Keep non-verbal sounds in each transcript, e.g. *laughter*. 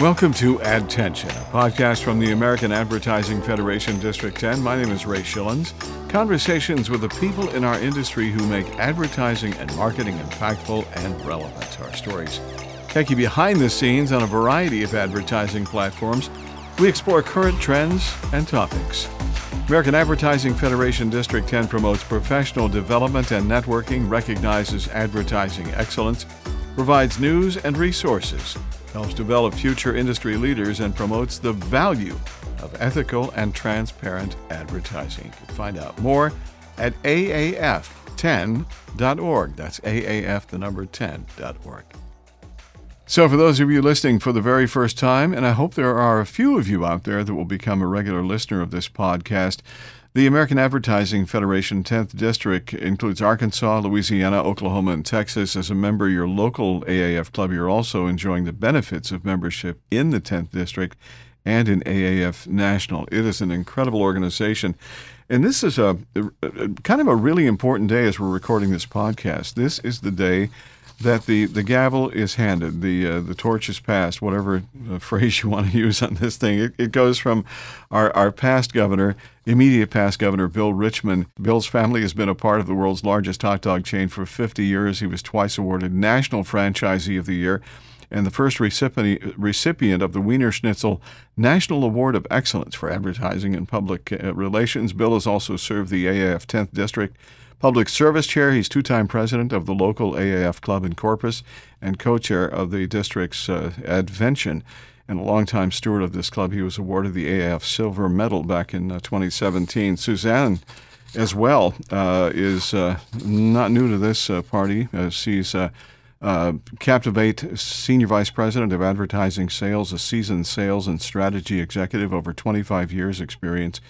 Welcome to Adtention, a podcast from the American Advertising Federation District 10. My name is Ray Schillens. Conversations with the people in our industry who make advertising and marketing impactful and relevant. Our stories take you behind the scenes on a variety of advertising platforms. We explore current trends and topics. American Advertising Federation District 10 promotes professional development and networking, recognizes advertising excellence, provides news and resources helps develop future industry leaders, and promotes the value of ethical and transparent advertising. Find out more at aaf10.org. That's AAF, the number 10.org. So, for those of you listening for the very first time, and I hope there are a few of you out there that will become a regular listener of this podcast, the American Advertising Federation 10th District includes Arkansas, Louisiana, Oklahoma, and Texas. As a member of your local AAF club, you're also enjoying the benefits of membership in the 10th District and in AAF National. It is an incredible organization. And this is a, a kind of a really important day as we're recording this podcast. This is the day that the, the gavel is handed, the uh, the torch is passed, whatever uh, *laughs* phrase you want to use on this thing. It, it goes from our, our past governor, immediate past governor, Bill Richmond. Bill's family has been a part of the world's largest hot dog chain for 50 years. He was twice awarded National Franchisee of the Year and the first recipient, of the Wienerschnitzel National Award of Excellence for Advertising and Public uh, Relations. Bill has also served the AAF 10th District Public Service Chair. He's two time president of the local AAF club in Corpus and co chair of the district's uh, Advention. And a longtime steward of this club, he was awarded the AAF Silver Medal back in uh, 2017. Suzanne, as well, uh, is uh, not new to this uh, party. she's uh, Captivate Senior Vice President of Advertising Sales, a seasoned sales and strategy executive, over 25 years' experience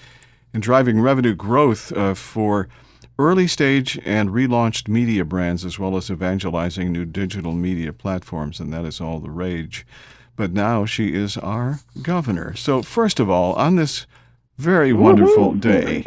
in driving revenue growth uh, for early stage and relaunched media brands, as well as evangelizing new digital media platforms, and that is all the rage. But now she is our governor. So, first of all, on this very wonderful day,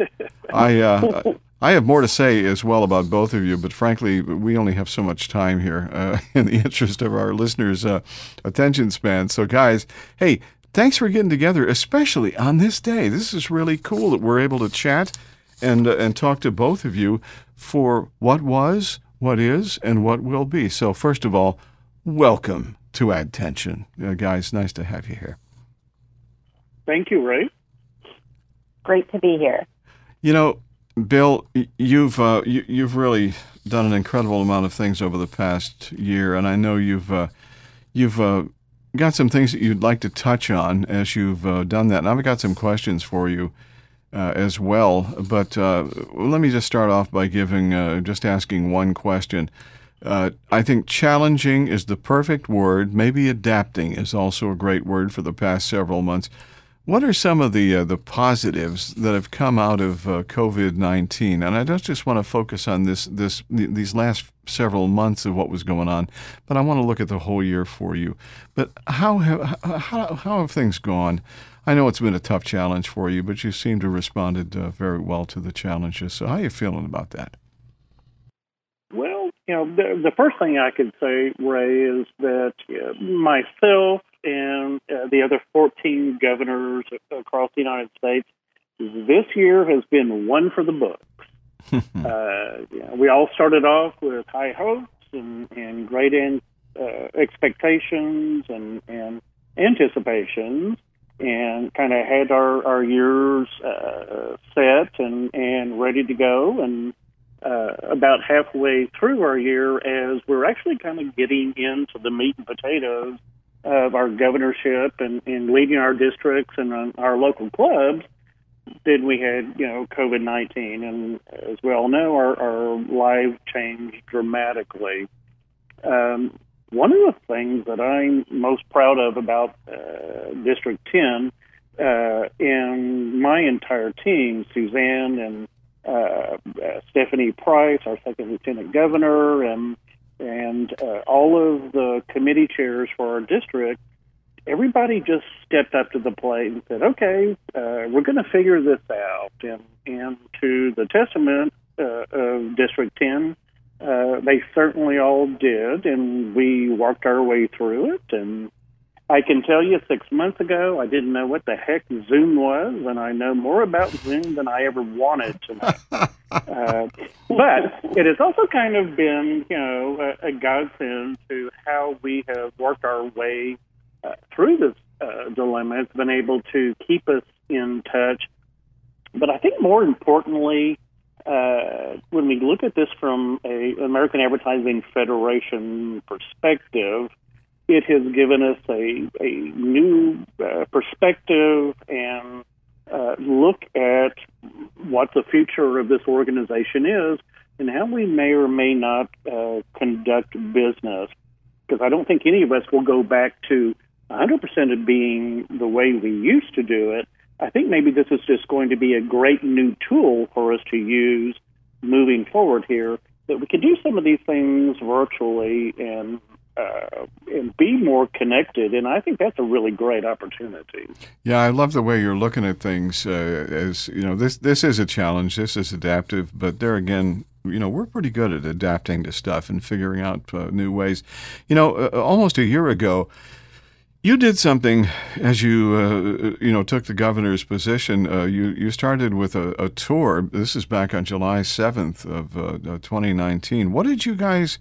I. Uh, I have more to say as well about both of you, but frankly, we only have so much time here uh, *laughs* in the interest of our listeners' uh, attention span. So, guys, hey, thanks for getting together, especially on this day. This is really cool that we're able to chat and uh, and talk to both of you for what was, what is, and what will be. So, first of all, welcome to Adtention, uh, guys. Nice to have you here. Thank you, Ray. Great to be here. You know, Bill, you've uh, you, have really done an incredible amount of things over the past year, and I know you've uh, you've uh, got some things that you'd like to touch on as you've uh, done that. And I've got some questions for you uh, as well. But uh, let me just start off by giving, just asking one question. I think challenging is the perfect word. Maybe adapting is also a great word for the past several months. What are some of the uh, the positives that have come out of uh, COVID nineteen? And I don't just want to focus on this this these last several months of what was going on, but I want to look at the whole year for you. But how have how, how have things gone? I know it's been a tough challenge for you, but you seem to have responded uh, very well to the challenges. So, how are you feeling about that? Well, you know, the, the first thing I could say, Ray, is that uh, myself and uh, the other 14 governors across the United States, this year has been one for the books. *laughs* uh, know, we all started off with high hopes and, and great in, uh, expectations and, and anticipations and kind of had our our years uh, set and and ready to go and uh, about halfway through our year as we're actually kind of getting into the meat and potatoes of our governorship and, and leading our districts and uh, our local clubs then we had you know COVID nineteen, and as we all know, our, our lives changed dramatically. Um, one of the things that I'm most proud of about uh, District 10 uh, and my entire team, Suzanne and uh, uh, Stephanie Price, our second lieutenant governor, and and uh, all of the committee chairs for our district, everybody just stepped up to the plate and said, "Okay, uh, we're going to figure this out." And and to the testament uh, of District 10, uh, they certainly all did, and we worked our way through it. And I can tell you six months ago, I didn't know what the heck Zoom was, and I know more about Zoom than I ever wanted to know. *laughs* uh, but it has also kind of been, you know, a, a godsend to how we have worked our way uh, through this uh, dilemma. It's been able to keep us in touch. But I think more importantly, uh, when we look at this from a American Advertising Federation perspective, it has given us a, a new uh, perspective and uh, look at what the future of this organization is and how we may or may not uh, conduct business. Because I don't think any of us will go back to 100% of being the way we used to do it. I think maybe this is just going to be a great new tool for us to use moving forward here that we can do some of these things virtually and uh, and be more connected. And I think that's a really great opportunity. Yeah, I love the way you're looking at things. Uh, as you know, this this is a challenge. This is adaptive, but there again, you know, we're pretty good at adapting to stuff and figuring out uh, new ways. You know, uh, almost a year ago. You did something as you uh, you know took the governor's position. Uh, you you started with a, a, tour. This is back on July seventh of uh, 2019. What did you guys?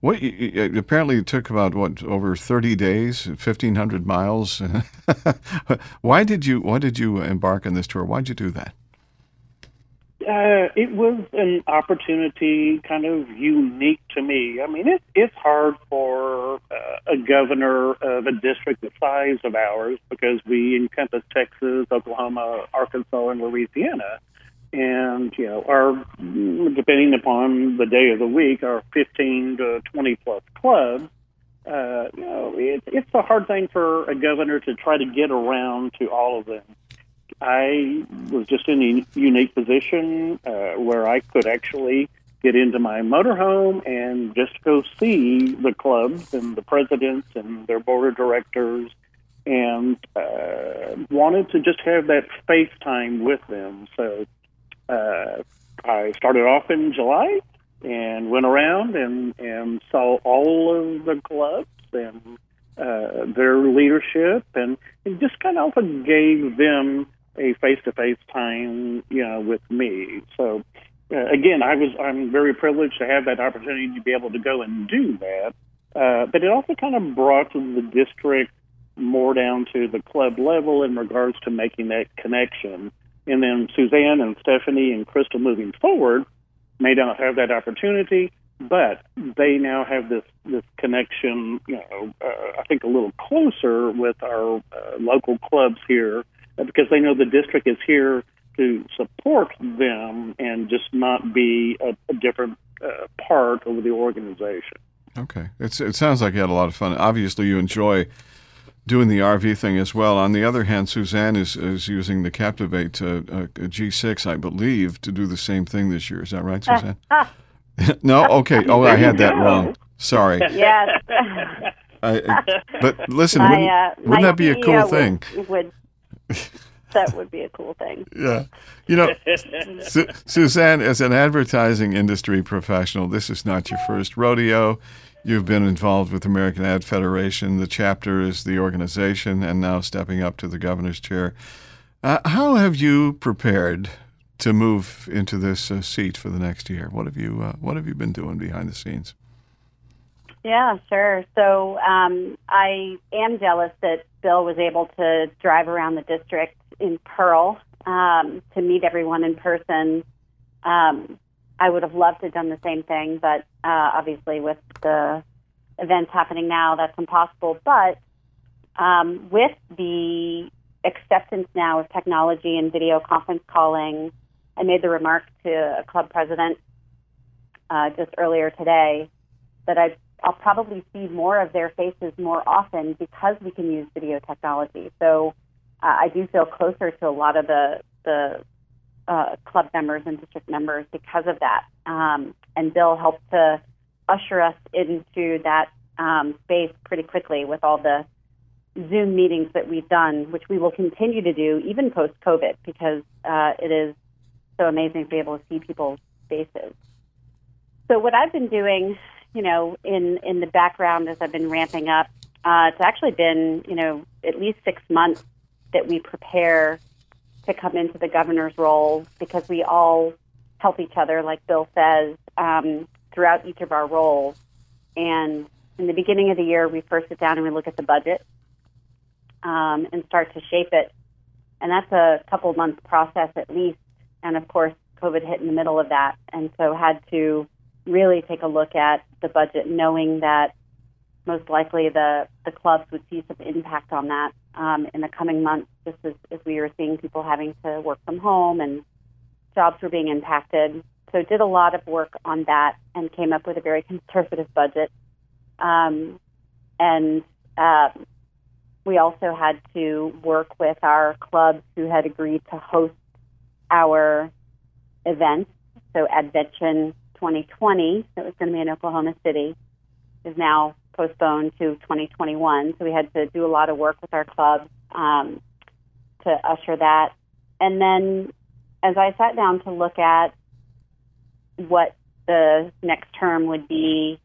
What apparently it took about what over 30 days, 1,500 miles. *laughs* why did you Why did you embark on this tour? Why did you do that? Uh, it was an opportunity kind of unique to me. I mean, it, it's hard for uh, a governor of a district the size of ours because we encompass Texas, Oklahoma, Arkansas, and Louisiana. And, you know, our, depending upon the day of the week, our 15 to 20 plus clubs, uh, you know, it, it's a hard thing for a governor to try to get around to all of them. I was just in a unique position uh, where I could actually get into my motorhome and just go see the clubs and the presidents and their board of directors and uh, wanted to just have that face time with them. So uh, I started off in July and went around and, and saw all of the clubs and uh, their leadership and, and just kind of gave them a face-to-face time, you know, with me. So uh, again, I was I'm very privileged to have that opportunity to be able to go and do that. Uh, but it also kind of brought the district more down to the club level in regards to making that connection. And then Suzanne and Stephanie and Crystal moving forward may not have that opportunity, but they now have this this connection. You know, uh, I think a little closer with our uh, local clubs here because they know the district is here to support them and just not be a, a different uh, part of the organization. Okay, it's, it sounds like you had a lot of fun. Obviously, you enjoy doing the RV thing as well. On the other hand, Suzanne is, is using the Captivate uh, uh, G6, I believe, to do the same thing this year. Is that right, Suzanne? *laughs* *laughs* no? Okay. Oh, I had that wrong. Sorry. Yes. I, but listen, my, wouldn't, uh, wouldn't that be a cool thing? Would, that would be a cool thing. *laughs* Yeah. You know, Su- Suzanne, as an advertising industry professional, this is not your first rodeo. You've been involved with American Ad Federation. The chapter is the organization, and now stepping up to the governor's chair. Uh, how have you prepared to move into this uh, seat for the next year? What have you uh, What have you been doing behind the scenes? Yeah, sure. So um, I am jealous that Bill was able to drive around the district in Pearl um, to meet everyone in person. Um, I would have loved to have done the same thing, but uh, obviously with the events happening now, that's impossible. But um, with the acceptance now of technology and video conference calling, I made the remark to a club president uh, just earlier today that I I'll probably see more of their faces more often because we can use video technology. So uh, I do feel closer to a lot of the the uh, club members and district members because of that. Um, and Bill helped to usher us into that um, space pretty quickly with all the Zoom meetings that we've done, which we will continue to do even post COVID because uh, it is so amazing to be able to see people's faces. So what I've been doing, you know, in in the background as I've been ramping up, uh, it's actually been, you know, at least six months that we prepare to come into the governor's role because we all help each other, like Bill says, um, throughout each of our roles. And in the beginning of the year, we first sit down and we look at the budget um, and start to shape it. And that's a couple month process at least. And of course, COVID hit in the middle of that. And so had to really take a look at the budget, knowing that most likely the, the clubs would see some impact on that um, in the coming months, just as, as we were seeing people having to work from home and jobs were being impacted. So did a lot of work on that and came up with a very conservative budget. Um, and uh, we also had to work with our clubs who had agreed to host our events. So Advention 2020, that was going to be in Oklahoma City, is now postponed to 2021. So we had to do a lot of work with our clubs um, to usher that. And then as I sat down to look at what the next term would be,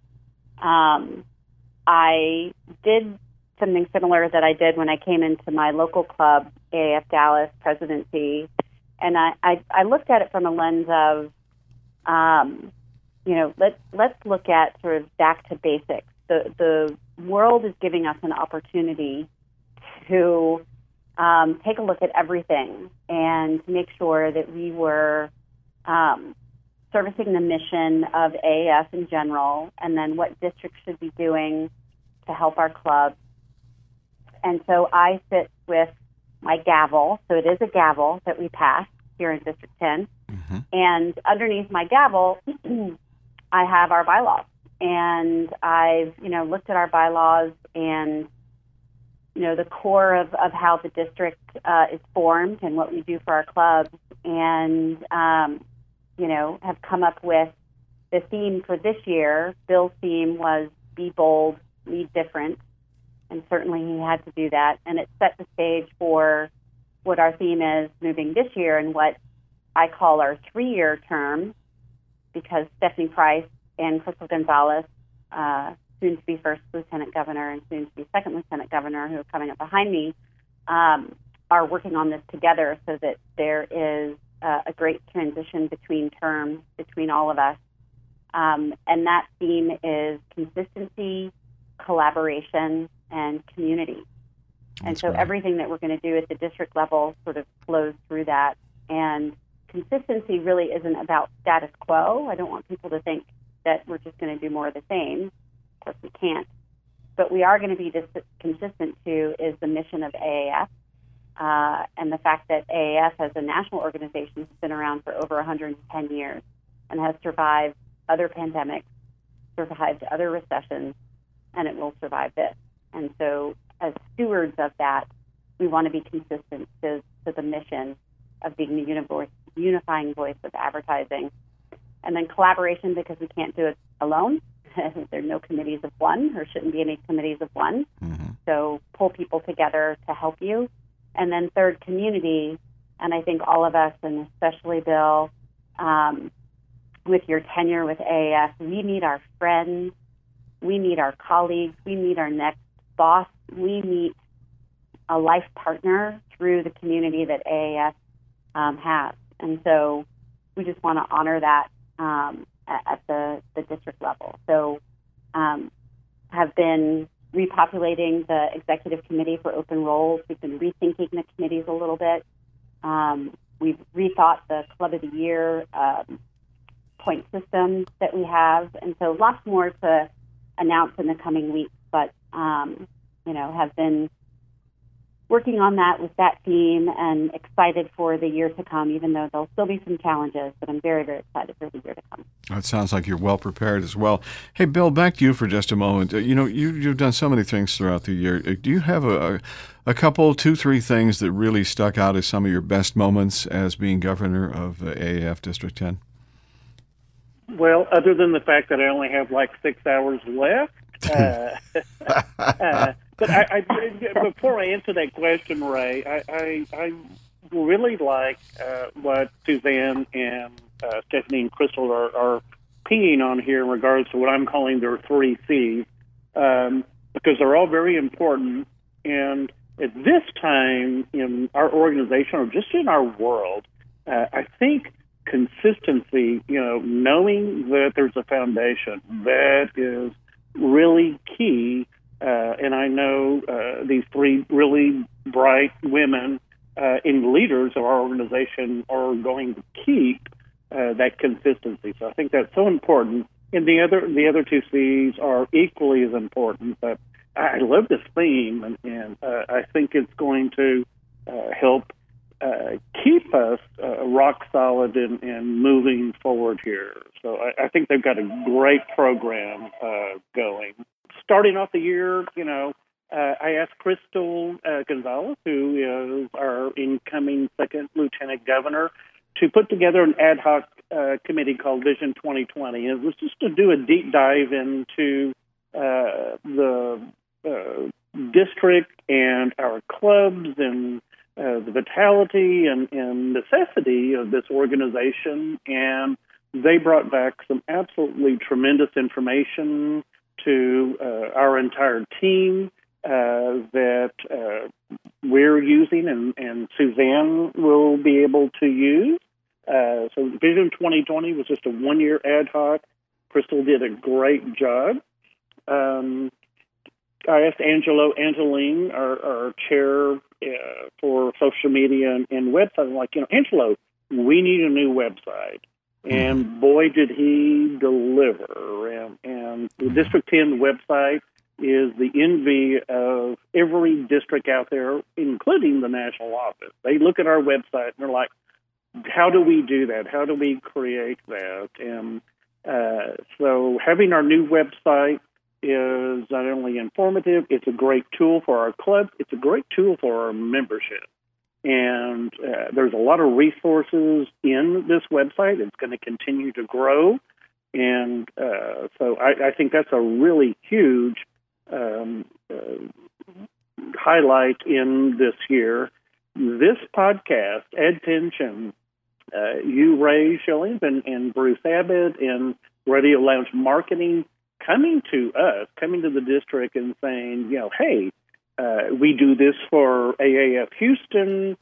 um, I did something similar that I did when I came into my local club, AAF Dallas presidency, and I, I, I looked at it from a lens of, um, you know, let's let's look at sort of back to basics. The the world is giving us an opportunity to um, take a look at everything and make sure that we were um, servicing the mission of AAF in general, and then what districts should be doing to help our club. And so I sit with my gavel. So it is a gavel that we pass here in District 10. Mm-hmm. And underneath my gavel, *clears throat* I have our bylaws. And I've, you know, looked at our bylaws and, you know, the core of, of how the district uh, is formed and what we do for our clubs. And, um, you know, have come up with the theme for this year. Bill's theme was Be Bold, Lead Different. And certainly he had to do that. And it set the stage for what our theme is moving this year and what I call our three year term because Stephanie Price and Crystal Gonzalez, uh, soon to be first lieutenant governor and soon to be second lieutenant governor, who are coming up behind me, um, are working on this together so that there is uh, a great transition between terms between all of us. Um, and that theme is consistency, collaboration, and community. And so everything that we're going to do at the district level sort of flows through that. And consistency really isn't about status quo. I don't want people to think that we're just going to do more of the same. Of course, we can't. But we are going to be dis- consistent to is the mission of AAF uh, and the fact that AAF as a national organization has been around for over 110 years and has survived other pandemics, survived other recessions, and it will survive this. And so as stewards of that, we want to be consistent to, to the mission of being the unifying voice of advertising. And then collaboration because we can't do it alone. *laughs* there are no committees of one, or shouldn't be any committees of one. Mm-hmm. So pull people together to help you. And then third, community. And I think all of us, and especially Bill, um, with your tenure with AAF, we meet our friends, we meet our colleagues, we meet our next boss, we meet a life partner through the community that AAF um, has. And so we just want to honor that um, at, the, the district level. So um, have been repopulating the executive committee for open roles. We've been rethinking the committees a little bit. Um, we've rethought the club of the year um, point system that we have. And so lots more to announce in the coming weeks. But um, you know, have been working on that with that team and excited for the year to come, even though there'll still be some challenges, but I'm very, very excited for the year to come. It sounds like you're well prepared as well. Hey, Bill, back to you for just a moment. Uh, you know, you, you've done so many things throughout the year. Uh, do you have a, a couple, two, three things that really stuck out as some of your best moments as being governor of AAF District 10? Well, other than the fact that I only have like six hours left, *laughs* uh, *laughs* uh, but I, I, before I answer that question, Ray, I, I, really like uh, what Suzanne and uh, Stephanie and Crystal are, are peeing on here in regards to what I'm calling their three C's. Um, because they're all very important. And at this time in our organization or just in our world, uh, I think consistency, you know, knowing that there's a foundation that is really key. Uh, and I know uh, these three really bright women uh, in leaders of our organization are going to keep uh, that consistency. So I think that's so important. And the other the other two C's are equally as important. But I love this theme, and, and uh, I think it's going to uh, help uh, keep us uh, rock solid and, and moving forward here. So I, I think they've got a great program uh, going. Starting off the year, you know, uh, I asked Crystal uh, Gonzalez, who is our incoming second lieutenant governor, to put together an ad hoc uh, committee called Vision 2020. And it was just to do a deep dive into uh, the uh, district and our clubs and uh, the vitality and, and necessity of this organization. And they brought back some absolutely tremendous information to uh, our entire team uh, that uh, we're using and, and Suzanne will be able to use. Uh, so Vision 2020 was just a one-year ad hoc. Crystal did a great job. Um, I asked Angelo Angeline, our, our chair uh, for social media and, and website, I'm like, you know, Angelo, we need a new website. And mm-hmm. boy, did he deliver. And, and the mm-hmm. District 10 website is the envy of every district out there, including the national office. They look at our website and they're like, how do we do that? How do we create that? And uh, so having our new website is not only informative, it's a great tool for our club, it's a great tool for our membership. And uh, there's a lot of resources in this website. It's going to continue to grow. And uh, so I, I, think that's a really huge um, uh, highlight in this year. This podcast, Adtention, uh, you, Ray Schilling, and, and Bruce Abbott, and Radio Lounge Marketing coming to us, coming to the district and saying, you know, hey, uh, we do this for AAF Houston.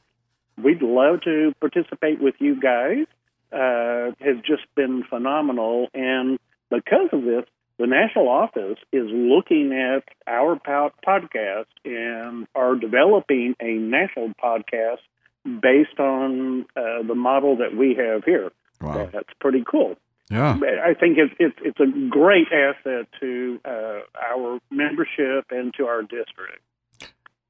We'd love to participate with you guys. Uh, has just been phenomenal. And because of this, the national office is looking at our podcast and are developing a national podcast based on uh, the model that we have here. Wow. That's pretty cool. Yeah, I think it's it's, it's a great asset to uh, our membership and to our district.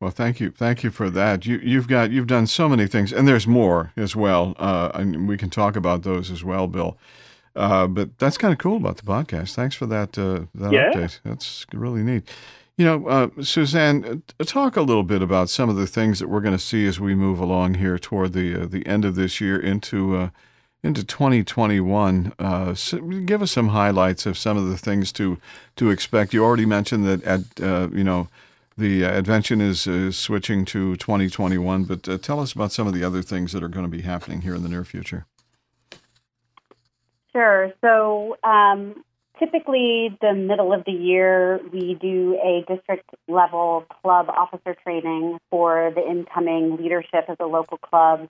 Well, thank you, thank you for that. You you've got you've done so many things, and there's more as well. Uh, and we can talk about those as well, Bill. Uh, but that's kind of cool about the podcast. Thanks for that uh, that yeah. update. That's really neat. You know, uh, Suzanne, uh, talk a little bit about some of the things that we're going to see as we move along here toward the uh, the end of this year into uh, into 2021. Uh, so give us some highlights of some of the things to to expect. You already mentioned that at uh, you know the advention is, is switching to 2021, but tell us about some of the other things that are going to be happening here in the near future. Sure. So um, typically the middle of the year, we do a district level club officer training for the incoming leadership of the local club.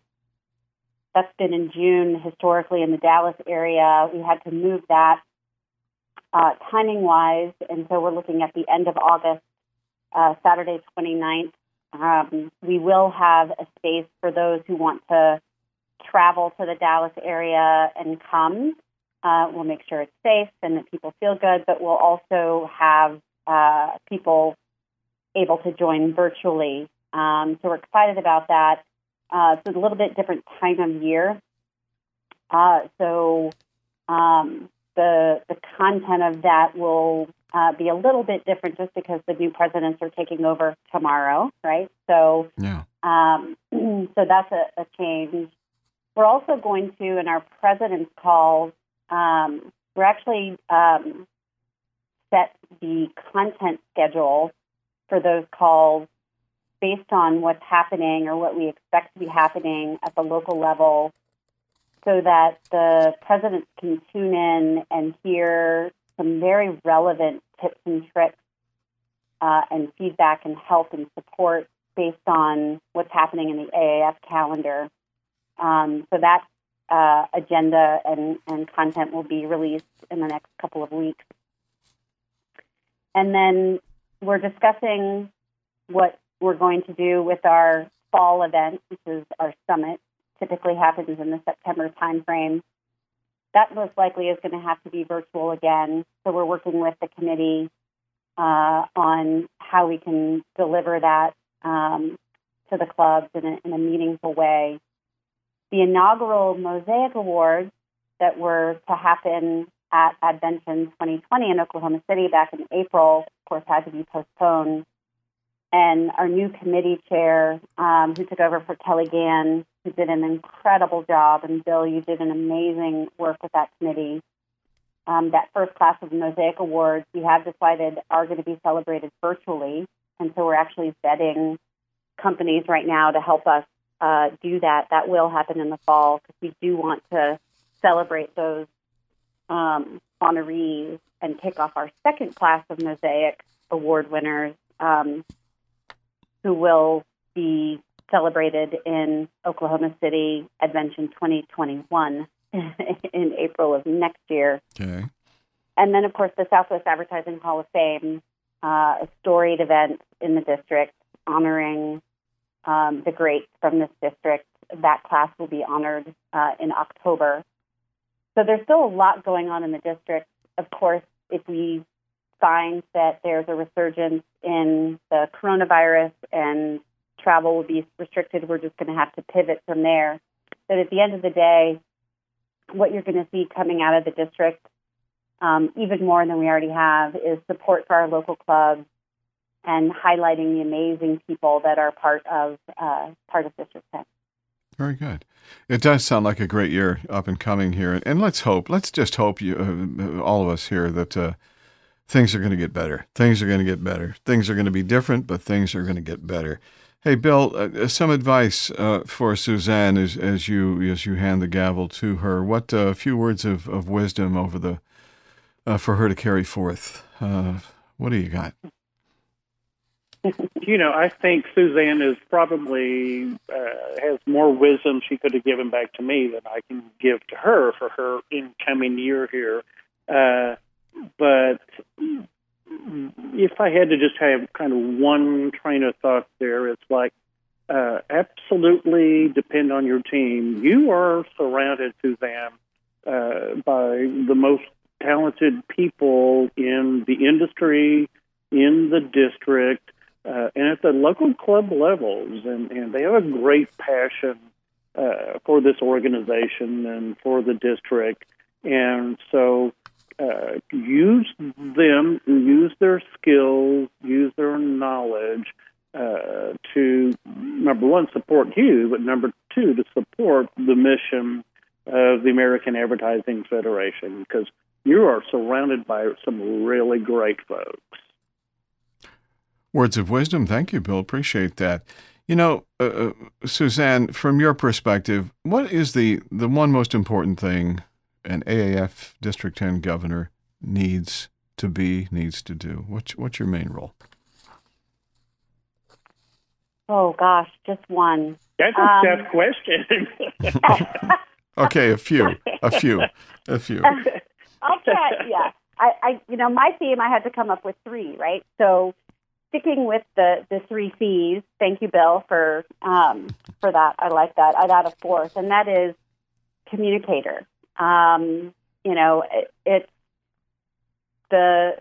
That's been in June historically in the Dallas area. We had to move that uh, timing wise, and so we're looking at the end of August, uh, Saturday 29th. Um, we will have a space for those who want to travel to the Dallas area and come. Uh, we'll make sure it's safe and that people feel good, but we'll also have uh, people able to join virtually. Um, so we're excited about that. Uh, it's a little bit different time of year. Uh, so um, the the content of that will uh, be a little bit different just because the new presidents are taking over tomorrow, right? So yeah. Um, *clears throat* so that's a, a change. We're also going to, in our president's calls, um, we're actually um, set the content schedule for those calls based on what's happening or what we expect to be happening at the local level so that the presidents can tune in and hear some very relevant tips and tricks uh, and feedback and help and support based on what's happening in the AAF calendar. Um, so that uh, agenda and, and content will be released in the next couple of weeks. And then we're discussing what we're going to do with our fall event, which is our summit. Typically happens in the September timeframe. That most likely is going to have to be virtual again. So we're working with the committee uh, on how we can deliver that um, to the clubs in a, in a meaningful way. The inaugural Mosaic Awards that were to happen at Advention 2020 in Oklahoma City back in April, of course, had to be postponed. And our new committee chair, um, who took over for Kelly Gann, who did an incredible job, and Bill, you did an amazing work with that committee. Um, that first class of Mosaic Awards, we have decided are going to be celebrated virtually. And so we're actually vetting companies right now to help us uh, do that. That will happen in the fall because we do want to celebrate those um, honorees and kick off our second class of Mosaic Award winners um, who will be celebrated in Oklahoma City Advention 2021 *laughs* in April of next year. Okay. And then, of course, the Southwest Advertising Hall of Fame, uh, a storied event in the district honoring um, the greats from this district. That class will be honored uh, in October. So there's still a lot going on in the district. Of course, if we find that there's a resurgence in the coronavirus and travel will be restricted, we're just going to have to pivot from there. But at the end of the day, what you're going to see coming out of the district, um, even more than we already have, is support for our local clubs and highlighting the amazing people that are part of uh, part of District 10. Very good. It does sound like a great year up and coming here, and let's hope, let's just hope you, uh, all of us here, that uh, things are going to get better. Things are going to get better. Things are going to be different, but things are going to get better. Hey, Bill, uh, uh some advice uh, for Suzanne as, as you as you hand the gavel to her. What a uh, few words of, of wisdom over the uh, for her to carry forth. what do you got? *laughs* you know, I think Suzanne is probably uh, has more wisdom she could have given back to me than I can give to her for her incoming year here. Uh, but if I had to just have kind of one train of thought there, it's like uh, absolutely depend on your team. You are surrounded, Suzanne, uh, by the most talented people in the industry, in the district uh, and at the local club levels, and, and they have a great passion uh, for this organization and for the district. And so uh, use them, use their skills, use their knowledge uh, to, number one, support you, but number two, to support the mission of the American Advertising Federation because you are surrounded by some really great folks. Words of wisdom. Thank you, Bill. Appreciate that. You know, uh, uh Suzanne, from your perspective, what is the, the one most important thing an AAF District 10 governor needs to be, needs to do? What's, what's your main role? Oh, gosh, just one. That's a um, tough question. *laughs* okay, a few, a few, a few. *laughs* I'll try. Yeah, I, I, you know, my theme I had to come up with three, right? So sticking with the the three C's. Thank you, Bill, for um, for that. I like that. I'd add a fourth, and that is communicator. Um, you know, it, it's the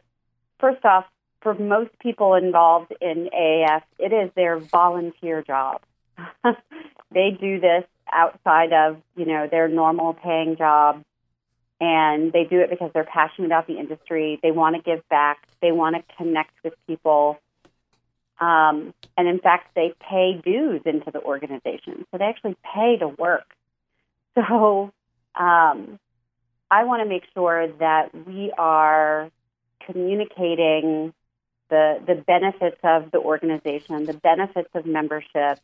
first off for most people involved in AAF, it is their volunteer job. *laughs* they do this outside of you know their normal paying job and they do it because they're passionate about the industry. They want to give back. They want to connect with people. Um, and in fact, they pay dues into the organization. So they actually pay to work. *laughs* So um, I want to make sure that we are communicating the, the benefits of the organization, the benefits of membership.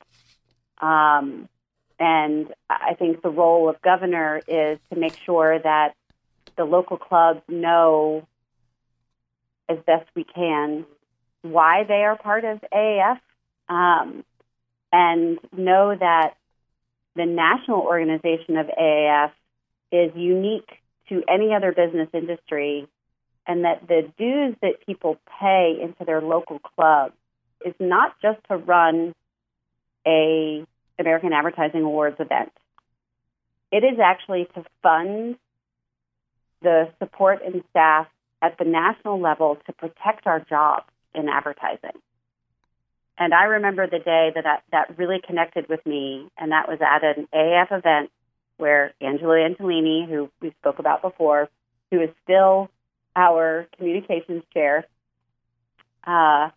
Um, and I think the role of governor is to make sure that the local clubs know as best we can why they are part of AAF um, and know that the national organization of AAF is unique to any other business industry and that the dues that people pay into their local club is not just to run a American Advertising Awards event. It is actually to fund the support and staff at the national level to protect our jobs in advertising. And I remember the day that I, that really connected with me, and that was at an AF event where Angelo Antolini, who we spoke about before, who is still our communications chair uh,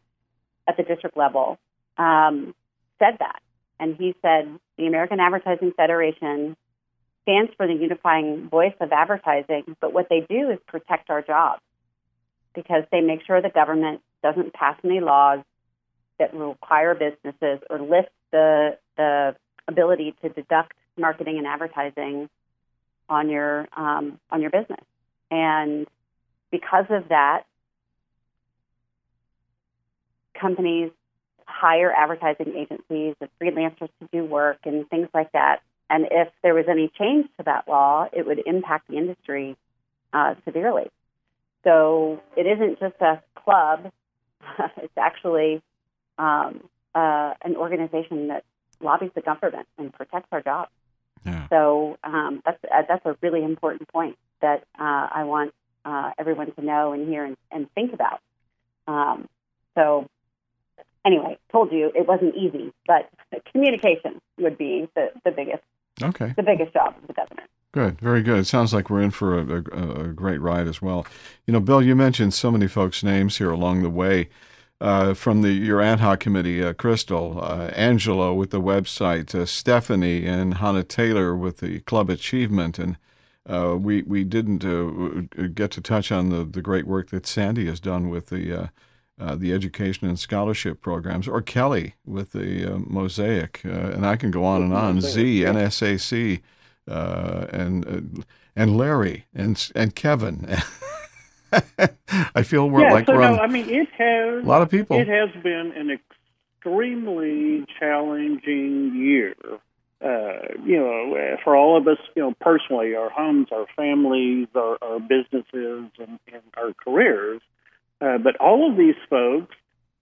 at the district level, um, said that. And he said the American Advertising Federation stands for the unifying voice of advertising, but what they do is protect our jobs because they make sure the government doesn't pass any laws that require businesses or lift the the ability to deduct marketing and advertising on your um, on your business. And because of that, companies hire advertising agencies and freelancers to do work and things like that. And if there was any change to that law, it would impact the industry uh, severely. So it isn't just a club; *laughs* it's actually um, uh, an organization that lobbies the government and protects our jobs. Yeah. So um, that's uh, that's a really important point that uh, I want uh, everyone to know and hear and, and think about. Um, so anyway, told you it wasn't easy, but communication would be the, the biggest okay the biggest job of the government. Good, very good. It sounds like we're in for a, a, a, great ride as well. You know, Bill, you mentioned so many folks' names here along the way. Uh, from the your ad hoc committee, uh, Crystal, uh, Angelo with the website, uh, Stephanie and Hannah Taylor with the club achievement, and uh, we we didn't uh, get to touch on the, the great work that Sandy has done with the the education and scholarship programs, or Kelly with the Mosaic, and I can go on and on. Z, NSAC, and and Larry and and Kevin. *laughs* *laughs* I feel we're yeah, like so we're no, on I mean it has a lot of people. It has been an extremely challenging year. Uh, you know, for all of us, you know, personally, our homes, our families, our, our businesses, and, and our careers. Uh, but all of these folks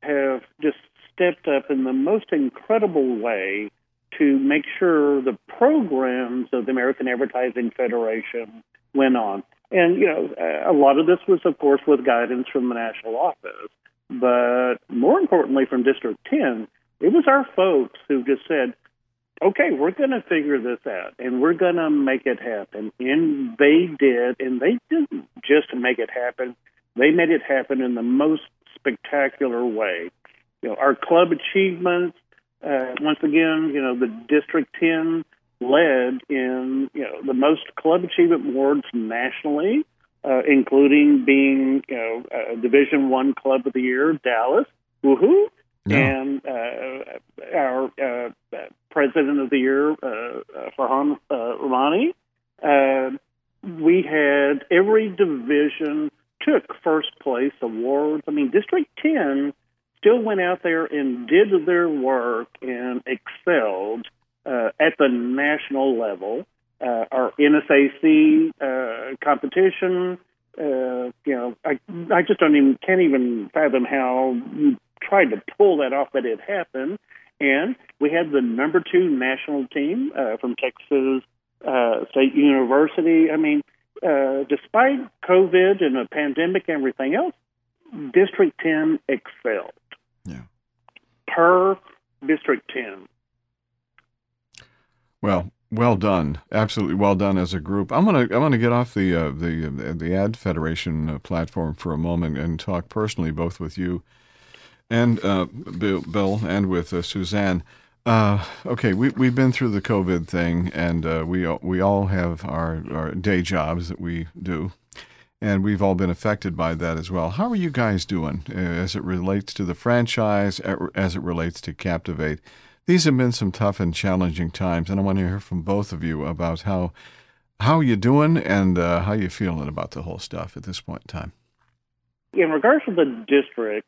have just stepped up in the most incredible way to make sure the programs of the American Advertising Federation went on. And, you know, a lot of this was, of course, with guidance from the national office. But more importantly, from District 10, it was our folks who just said, okay, we're going to figure this out and we're going to make it happen. And they did. And they didn't just make it happen, they made it happen in the most spectacular way. You know, our club achievements, uh, once again, you know, the District 10 led in you know the most club achievement awards nationally, uh, including being you know uh, Division One Club of the Year, Dallas, woohoo, and uh, our uh, President of the Year, uh, uh, Farhan uh. Uh, we had every division took first place awards. I mean, District Ten still went out there and did their work and excelled uh, at the national level. Uh, our NSAC uh, competition, uh, you know, I I just don't even can't even fathom how you tried to pull that off, but it happened. And we had the number two national team uh, from Texas uh, State University. I mean, uh, despite COVID and a pandemic and everything else, District 10 excelled. Yeah. Per District 10. Well, well done, absolutely well done as a group. I'm gonna I'm gonna get off the uh, the uh, the Ad Federation uh, platform for a moment and talk personally both with you and uh, Bill, Bill, and with uh, Suzanne. Uh, okay, we we've been through the COVID thing, and we we all have our, our day jobs that we do, and we've all been affected by that as well. How are you guys doing as it relates to the franchise, as it relates to Captivate? These have been some tough and challenging times, and I want to hear from both of you about how how you doing and uh, how you feeling about the whole stuff at this point in time. In regards to the district,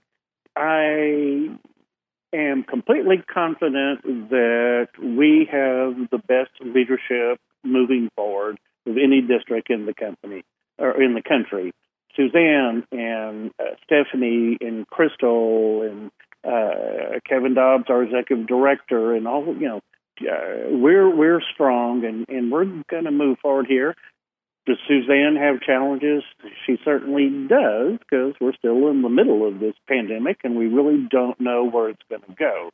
I am completely confident that we have the best leadership moving forward of any district in the company or in the country. Suzanne and uh, Stephanie and Crystal and uh, Kevin Dobbs, our executive director, and all you know, uh, we're we're strong and and we're going to move forward here. Does Suzanne have challenges? She certainly does because we're still in the middle of this pandemic and we really don't know where it's going to go.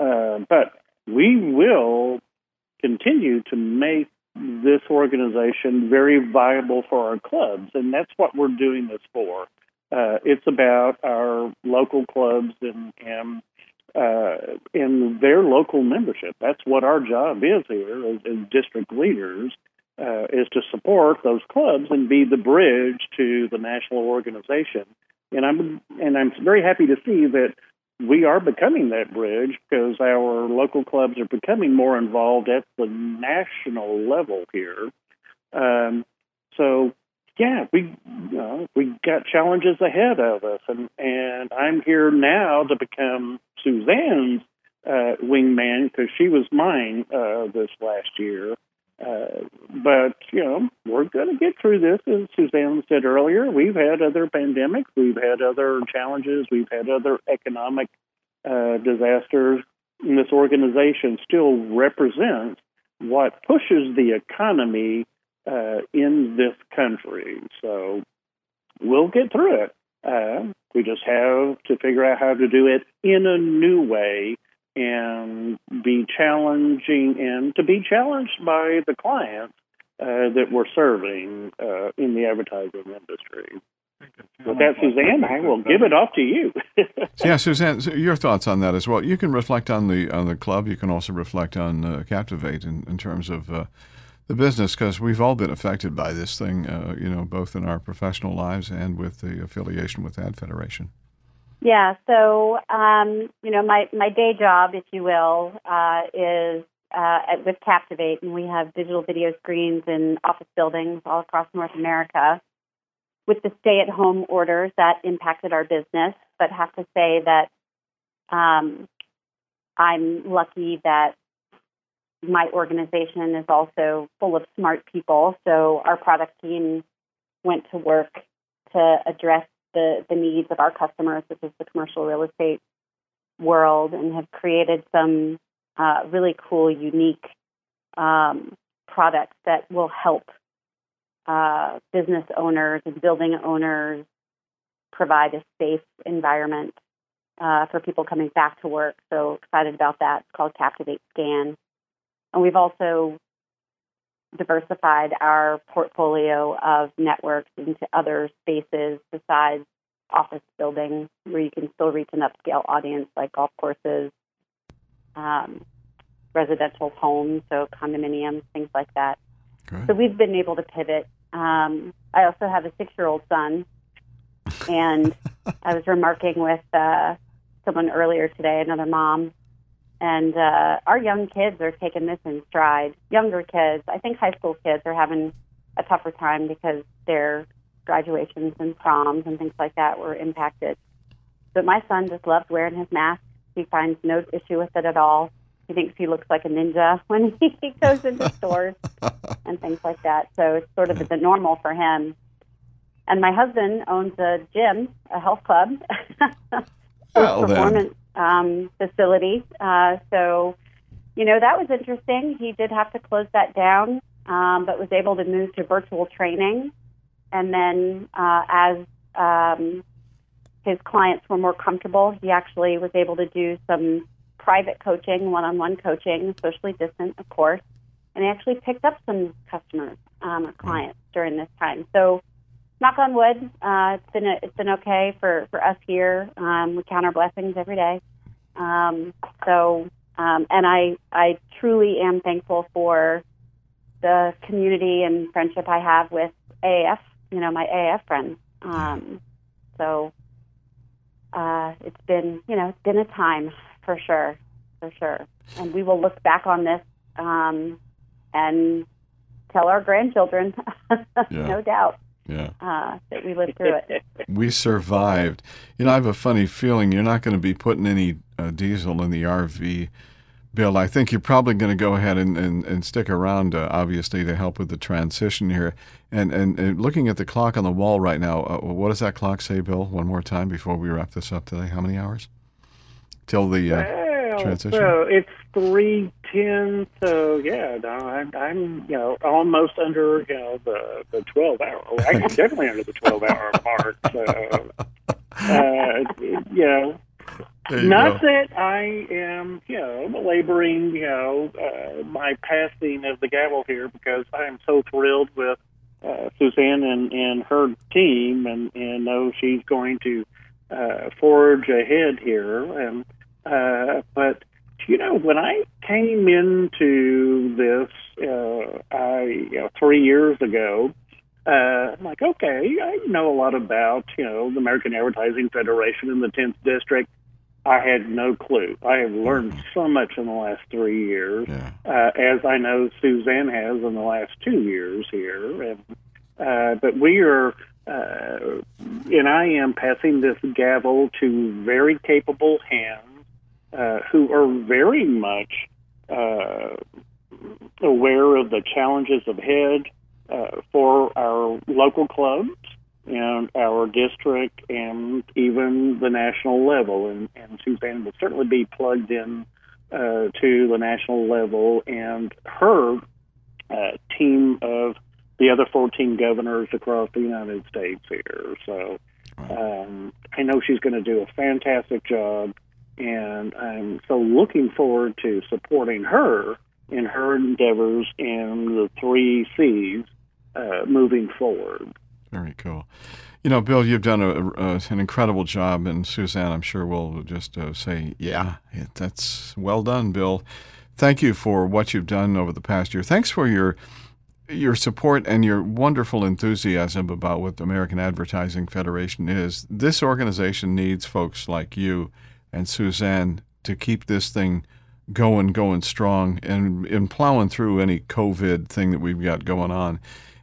Uh, but we will continue to make this organization very viable for our clubs, and that's what we're doing this for. Uh, it's about our local clubs and and uh, and their local membership. That's what our job is here as, as district leaders uh, is to support those clubs and be the bridge to the national organization. And I'm and I'm very happy to see that we are becoming that bridge because our local clubs are becoming more involved at the national level here. Um, so yeah, we uh, we got challenges ahead of us, and and I'm here now to become Suzanne's uh, wingman because she was mine uh, this last year. Uh, but you know, we're going to get through this. As Suzanne said earlier, we've had other pandemics, we've had other challenges, we've had other economic uh, disasters. And this organization still represents what pushes the economy uh, in this country. So we'll get through it. Uh, we just have to figure out how to do it in a new way and be challenging and to be challenged by the clients uh, that we're serving uh, in the advertising industry. With that, Suzanne, I will give it off to you. *laughs* yeah, Suzanne, your thoughts on that as well. You can reflect on the on the club. You can also reflect on uh, Captivate in, in terms of uh, the business, because we've all been affected by this thing. Uh, you know, both in our professional lives and with the affiliation with Ad Federation. Yeah. So, um, you know, my my day job, if you will, uh, is uh, at, with Captivate, and we have digital video screens in office buildings all across North America with the stay at home orders that impacted our business, but have to say that um, I'm lucky that my organization is also full of smart people. So our product team went to work to address the, the needs of our customers, which is the commercial real estate world, and have created some uh, really cool, unique um, products that will help uh, business owners and building owners provide a safe environment uh, for people coming back to work. So excited about that. It's called Captivate Scan. And we've also diversified our portfolio of networks into other spaces besides office buildings where you can still reach an upscale audience like golf courses, um, residential homes, so condominiums, things like that. So we've been able to pivot um, I also have a six year old son, and *laughs* I was remarking with uh, someone earlier today, another mom, and uh, our young kids are taking this in stride. Younger kids, I think high school kids are having a tougher time because their graduations and proms and things like that were impacted. But my son just loves wearing his mask. He finds no issue with it at all. He thinks he looks like a ninja *laughs* when he goes into *laughs* stores and things like that. So it's sort of the normal for him. And my husband owns a gym, a health club, *laughs* well, performance um, facility. Uh, so, you know, that was interesting. He did have to close that down, um, but was able to move to virtual training. And then uh, as um, his clients were more comfortable, he actually was able to do some private coaching, one-on-one coaching, socially distant, of course, and I actually picked up some customers um, or clients during this time. So, knock on wood, uh, it's been a, it's been okay for for us here. Um, we count our blessings every day. Um, so, um, and I I truly am thankful for the community and friendship I have with AAF. You know, my AAF friends. Um, so, uh, it's been you know it's been a time for sure, for sure. And we will look back on this um, and tell our grandchildren, *laughs* yeah. no doubt. Yeah. Uh, that we lived through it. *laughs* we survived. You know, I have a funny feeling you're not going to be putting any uh, diesel in the RV. Bill, I think you're probably going to go ahead and, and, and stick around, uh, obviously, to help with the transition here. And, and, and looking at the clock on the wall right now, uh, what does that clock say, Bill? One more time before we wrap this up today. How many hours? Till the uh, well, transition? So it's three ten. So yeah, no, I'm, I'm you know almost under you know the the twelve hour. I'm *laughs* definitely under the twelve hour mark. So *laughs* uh, you know. You Not go. that I am, you know, belaboring, you know, uh, my passing of the gavel here because I am so thrilled with uh, Suzanne and, and her team, and, and know she's going to uh, forge ahead here. And uh, but you know, when I came into this, uh, I you know, three years ago, uh, I'm like, okay, I know a lot about you know the American Advertising Federation in the 10th district. I had no clue. I have learned so much in the last three years, Yeah. uh, as I know Suzanne has in the last two years here. And, uh, but we are, uh, and I am passing this gavel to very capable hands uh, who are very much uh, aware of the challenges ahead uh, for our local clubs and our district and even the national level. And, and Suzanne will certainly be plugged in uh, to the national level, and her uh, team of the other 14 governors across the United States here. So um, I know she's going to do a fantastic job, and I'm so looking forward to supporting her in her endeavors in the three C's uh, moving forward. Very cool. You know, Bill, you've done a, a, an incredible job, and Suzanne, I'm sure, will just uh, say, yeah, that's well done, Bill. Thank you for what you've done over the past year. Thanks for your your support and your wonderful enthusiasm about what the American Advertising Federation is. This organization needs folks like you and Suzanne to keep this thing going, going strong, and in plowing through any COVID thing that we've got going on.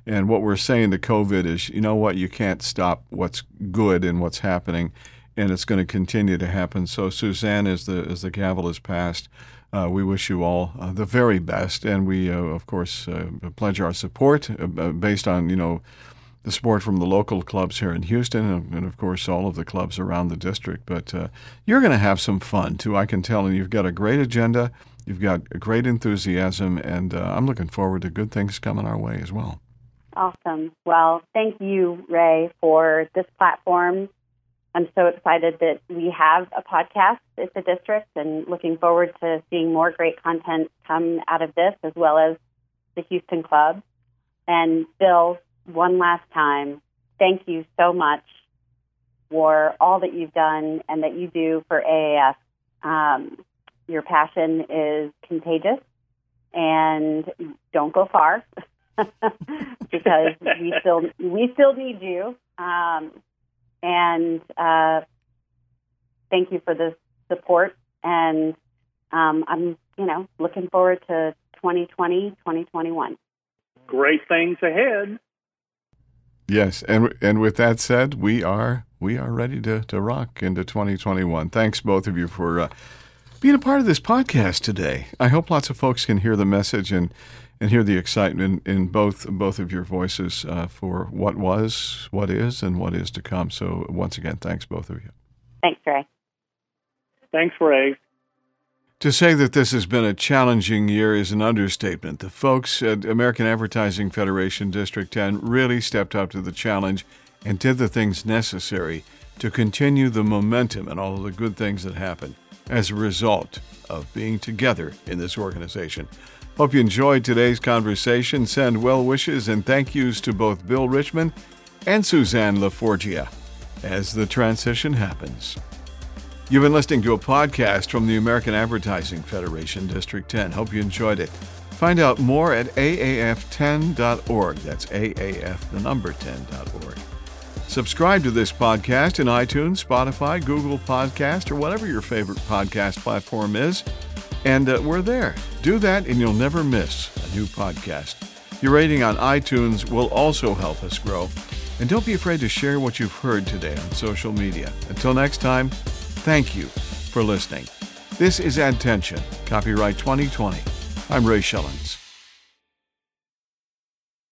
And what we're saying to COVID is, you know what, you can't stop what's good and what's happening, and it's going to continue to happen. So, Suzanne, as the as the gavel is passed, uh, we wish you all uh, the very best, and we, uh, of course, uh, pledge our support uh, based on you know the support from the local clubs here in Houston, and, and of course all of the clubs around the district. But uh, you're going to have some fun too, I can tell, and you've got a great agenda. You've got a great enthusiasm, and uh, I'm looking forward to good things coming our way as well. Awesome. Well, thank you, Ray, for this platform. I'm so excited that we have a podcast at the district and looking forward to seeing more great content come out of this as well as the Houston Club. And Bill, one last time, thank you so much for all that you've done and that you do for AAF. Um, your passion is contagious and don't go far. *laughs* because we still we still need you. Um, and uh, thank you for the support. And um, I'm you know looking forward to 2020, 2021. Great things ahead. Yes, and and with that said, we are we are ready to, to rock into 2021. Thanks both of you for uh, being a part of this podcast today. I hope lots of folks can hear the message and and hear the excitement in both both of your voices uh, for what was, what is, and what is to come. So once again, thanks both of you. Thanks, Ray. Thanks, Ray. To say that this has been a challenging year is an understatement. The folks at American Advertising Federation District 10 really stepped up to the challenge and did the things necessary to continue the momentum and all of the good things that happened as a result of being together in this organization. Hope you enjoyed today's conversation. Send well wishes and thank yous to both Bill Richmond and Suzanne LaForgia as the transition happens. You've been listening to a podcast from the American Advertising Federation, District 10. Hope you enjoyed it. Find out more at aaf10.org. That's AAF, the number 10.org. Subscribe to this podcast in iTunes, Spotify, Google Podcast, or whatever your favorite podcast platform is. And uh, we're there. Do that, and you'll never miss a new podcast. Your rating on iTunes will also help us grow. And don't be afraid to share what you've heard today on social media. Until next time, thank you for listening. This is Adtention, copyright 2020. I'm Ray Shillings.